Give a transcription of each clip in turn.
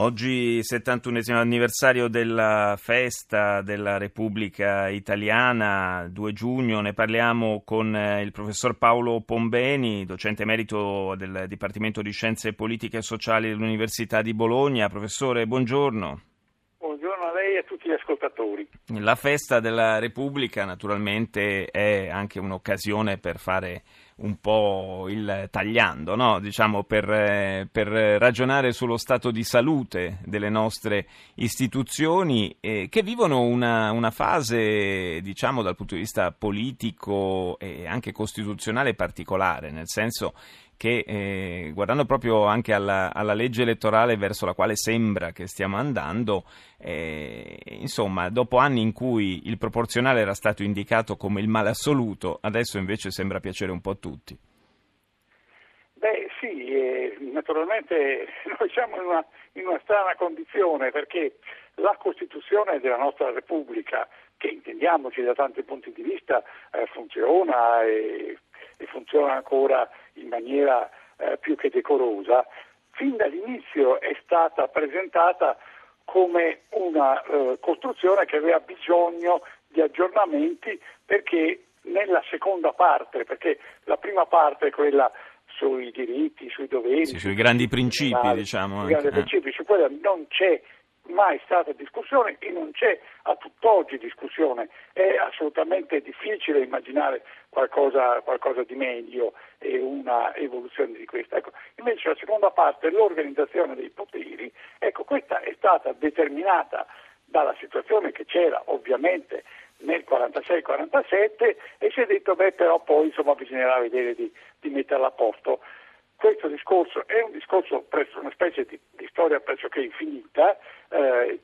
Oggi 71 anniversario della festa della Repubblica Italiana, 2 giugno, ne parliamo con eh, il professor Paolo Pombeni, docente emerito del Dipartimento di Scienze Politiche e Sociali dell'Università di Bologna. Professore, buongiorno. Buongiorno a lei e a tutti gli ascoltatori. La festa della Repubblica naturalmente è anche un'occasione per fare un po' il tagliando, no? diciamo, per, eh, per, ragionare sullo stato di salute delle nostre istituzioni eh, che vivono una, una fase, diciamo, dal punto di vista politico e anche costituzionale particolare, nel senso che eh, guardando proprio anche alla, alla, legge elettorale verso la quale sembra che stiamo andando, eh, insomma, dopo anni in cui il proporzionale era stato indicato come il male assoluto, adesso invece sembra piacere un po' a tutti. Beh sì, eh, naturalmente noi siamo in una, in una strana condizione perché la Costituzione della nostra Repubblica, che intendiamoci da tanti punti di vista, eh, funziona e, e funziona ancora in maniera eh, più che decorosa, fin dall'inizio è stata presentata come una eh, costruzione che aveva bisogno di aggiornamenti perché nella seconda parte, perché la prima parte è quella sui diritti, sui doveri, sì, sui grandi principi, diciamo. Sui grandi principi, su quella non c'è mai stata discussione e non c'è a tutt'oggi discussione. È assolutamente difficile immaginare qualcosa, qualcosa di meglio e una evoluzione di questa. Ecco, invece la seconda parte, l'organizzazione dei poteri, ecco, questa è stata determinata dalla situazione che c'era ovviamente nel 46-47 e si è detto beh però poi insomma bisognerà vedere di, di metterla a posto questo discorso è un discorso presso una specie di, di storia pressoché infinita, eh,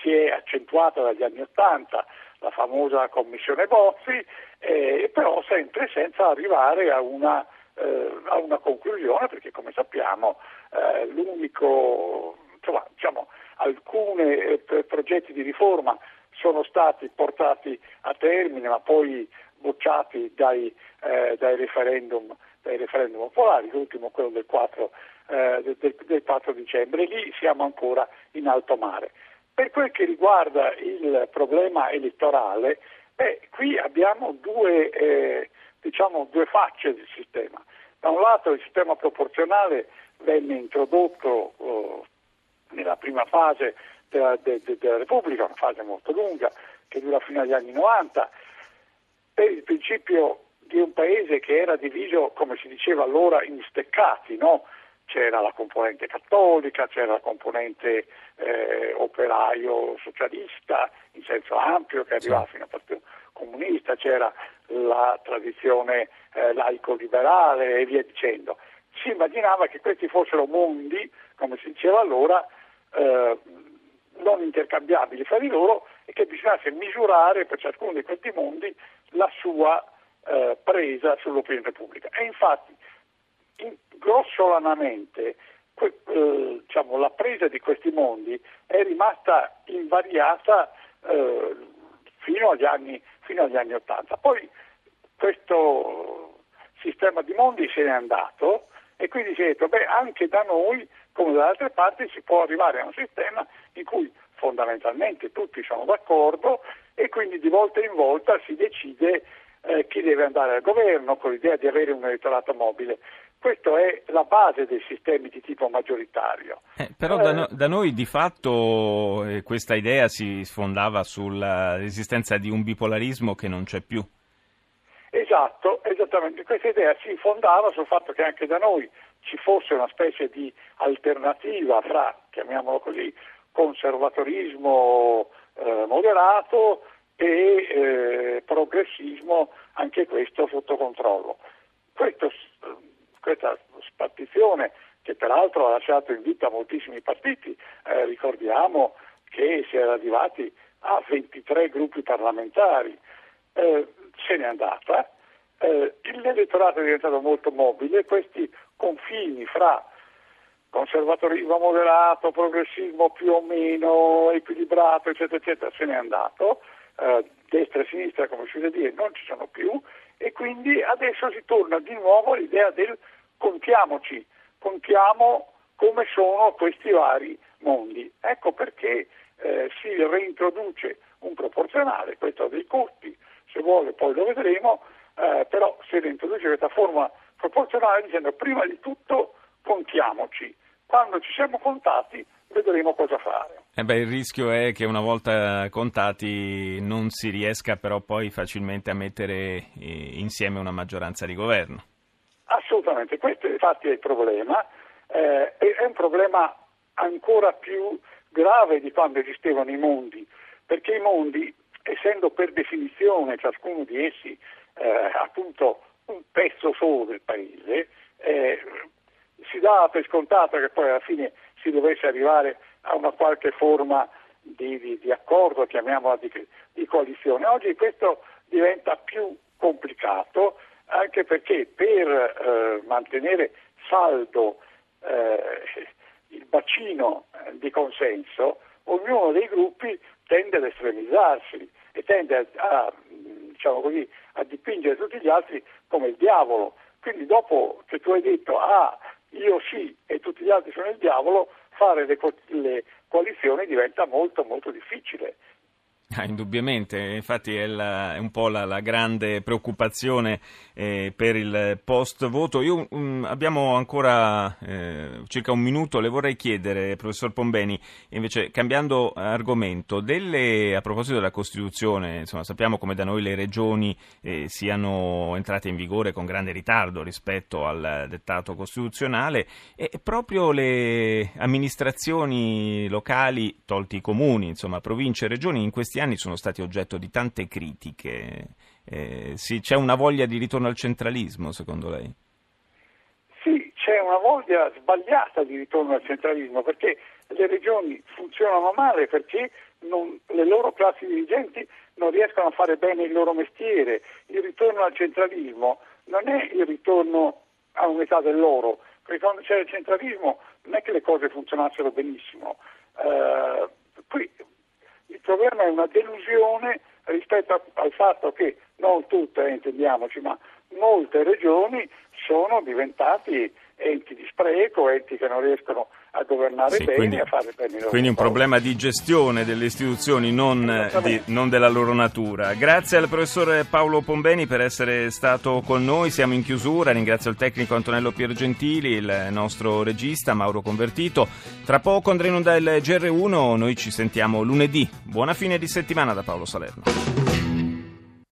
si è accentuata dagli anni Ottanta, la famosa commissione Bozzi, eh, però sempre senza arrivare a una, eh, a una conclusione, perché come sappiamo eh, l'unico, insomma, diciamo, alcuni eh, progetti di riforma sono stati portati a termine, ma poi bocciati dai, eh, dai referendum dai referendum popolari, l'ultimo quello del 4, eh, del, del 4 dicembre, lì siamo ancora in alto mare. Per quel che riguarda il problema elettorale, beh, qui abbiamo due, eh, diciamo, due facce del sistema. Da un lato il sistema proporzionale venne introdotto eh, nella prima fase della, de, de, della, Repubblica, una fase molto lunga che dura fino agli anni 90, per il principio di un paese che era diviso, come si diceva allora, in steccati, no? c'era la componente cattolica, c'era la componente eh, operaio socialista in senso ampio che arrivava fino al Partito Comunista, c'era la tradizione eh, laico-liberale e via dicendo. Si immaginava che questi fossero mondi, come si diceva allora, eh, non intercambiabili fra di loro e che bisognasse misurare per ciascuno di questi mondi la sua eh, presa sull'opinione pubblica. E infatti, in, grossolanamente, que, eh, diciamo, la presa di questi mondi è rimasta invariata eh, fino, agli anni, fino agli anni 80. Poi questo sistema di mondi se n'è andato e quindi si è detto, beh, anche da noi, come da altre parti, si può arrivare a un sistema in cui fondamentalmente tutti sono d'accordo e quindi di volta in volta si decide eh, chi deve andare al governo con l'idea di avere un elettorato mobile. Questa è la base dei sistemi di tipo maggioritario. Eh, però da, no, da, noi di fatto eh, questa idea si sfondava sull'esistenza di un bipolarismo che non c'è più. Esatto, esattamente. Questa idea si fondava sul fatto che anche da noi ci fosse una specie di alternativa fra, chiamiamolo così, conservatorismo eh, moderato e eh, progressismo, anche questo sotto controllo. Questo, questa spartizione, che peraltro ha lasciato in vita moltissimi partiti, eh, ricordiamo che si era arrivati a 23 gruppi parlamentari, eh, se n'è andata, eh, l'elettorato è diventato molto mobile, questi confini fra conservatorismo moderato, progressismo più o meno equilibrato, eccetera, eccetera, se n'è andato, eh, destra e sinistra, come si vede dire, non ci sono più. E quindi adesso si torna di nuovo all'idea del contiamoci, contiamo come sono questi vari mondi. Ecco perché eh, si reintroduce un proporzionale, questo ha dei costi, se vuole poi lo vedremo, eh, però si reintroduce questa forma proporzionale dicendo prima di tutto contiamoci, quando ci siamo contati vedremo cosa fare. Eh beh, il rischio è che una volta contati non si riesca però poi facilmente a mettere eh, insieme una maggioranza di governo. Assolutamente, questo infatti è il problema, eh, è un problema ancora più grave di quando esistevano i mondi, perché i mondi, essendo per definizione ciascuno di essi eh, appunto un pezzo solo del paese, eh, si dava per scontato che poi alla fine si dovesse arrivare a una qualche forma di, di, di accordo, chiamiamola di, di, coalizione. Oggi questo diventa più complicato anche perché per eh, mantenere saldo eh, il bacino di consenso, ognuno dei gruppi tende ad estremizzarsi e tende a, a, diciamo così, a dipingere tutti gli altri come il diavolo. Quindi dopo che tu hai detto ah io sì e tutti gli altri sono il diavolo, fare le, coalizioni diventa molto molto difficile. Ah, indubbiamente, infatti è, la, è un po' la, la grande preoccupazione eh, per il post voto. Um, abbiamo ancora eh, circa un minuto, le vorrei chiedere, professor Pombeni, invece cambiando argomento, delle, a proposito della Costituzione, insomma, sappiamo come da noi le regioni eh, siano entrate in vigore con grande ritardo rispetto al dettato costituzionale e proprio le amministrazioni locali, tolti i comuni, insomma, province e regioni in questi anni anni sono stati oggetto di tante critiche. Eh, sì, c'è una voglia di ritorno al centralismo, secondo lei? Sì, c'è una voglia sbagliata di ritorno al centralismo perché le regioni funzionano male perché non, le loro classi dirigenti non riescono a fare bene il loro mestiere. Il ritorno al centralismo non è il ritorno a un'età dell'oro, perché quando c'era il centralismo non è che le cose funzionassero benissimo. Uh, qui il problema è una delusione rispetto a, al fatto che non tutte, intendiamoci, ma molte regioni sono diventati enti di spreco, enti che non riescono a governare sì, bene quindi, e a fare bene il Quindi un problema di gestione delle istituzioni, non, di, non, della loro natura. Grazie al professor Paolo Pombeni per essere stato con noi, siamo in chiusura, ringrazio il tecnico Antonello Piergentili, il nostro regista Mauro Convertito. Tra poco onda il GR1, noi ci sentiamo lunedì. Buona fine di settimana da Paolo Salerno.